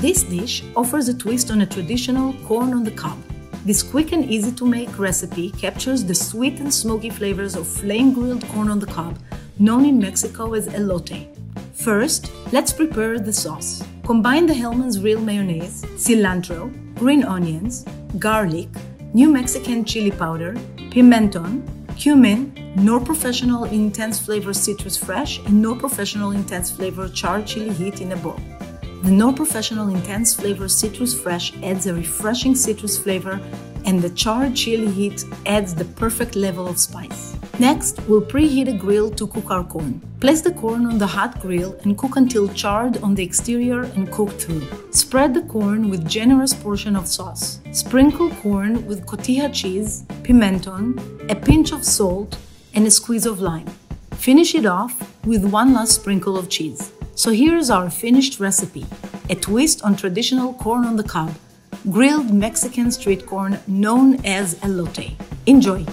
This dish offers a twist on a traditional corn on the cob. This quick and easy to make recipe captures the sweet and smoky flavors of flame grilled corn on the cob, known in Mexico as elote. First, let's prepare the sauce. Combine the Hellmann's real mayonnaise, cilantro, green onions, garlic, New Mexican chili powder, pimenton, cumin, Knorr Professional Intense Flavor Citrus Fresh, and Knorr Professional Intense Flavor Charred Chili Heat in a bowl. The Knorr professional Intense Flavor Citrus Fresh adds a refreshing citrus flavor, and the charred chili heat adds the perfect level of spice. Next, we'll preheat a grill to cook our corn. Place the corn on the hot grill and cook until charred on the exterior and cooked through. Spread the corn with generous portion of sauce. Sprinkle corn with cotija cheese, pimenton, a pinch of salt, and a squeeze of lime. Finish it off with one last sprinkle of cheese. So here's our finished recipe a twist on traditional corn on the cob, grilled Mexican street corn known as elote. Enjoy!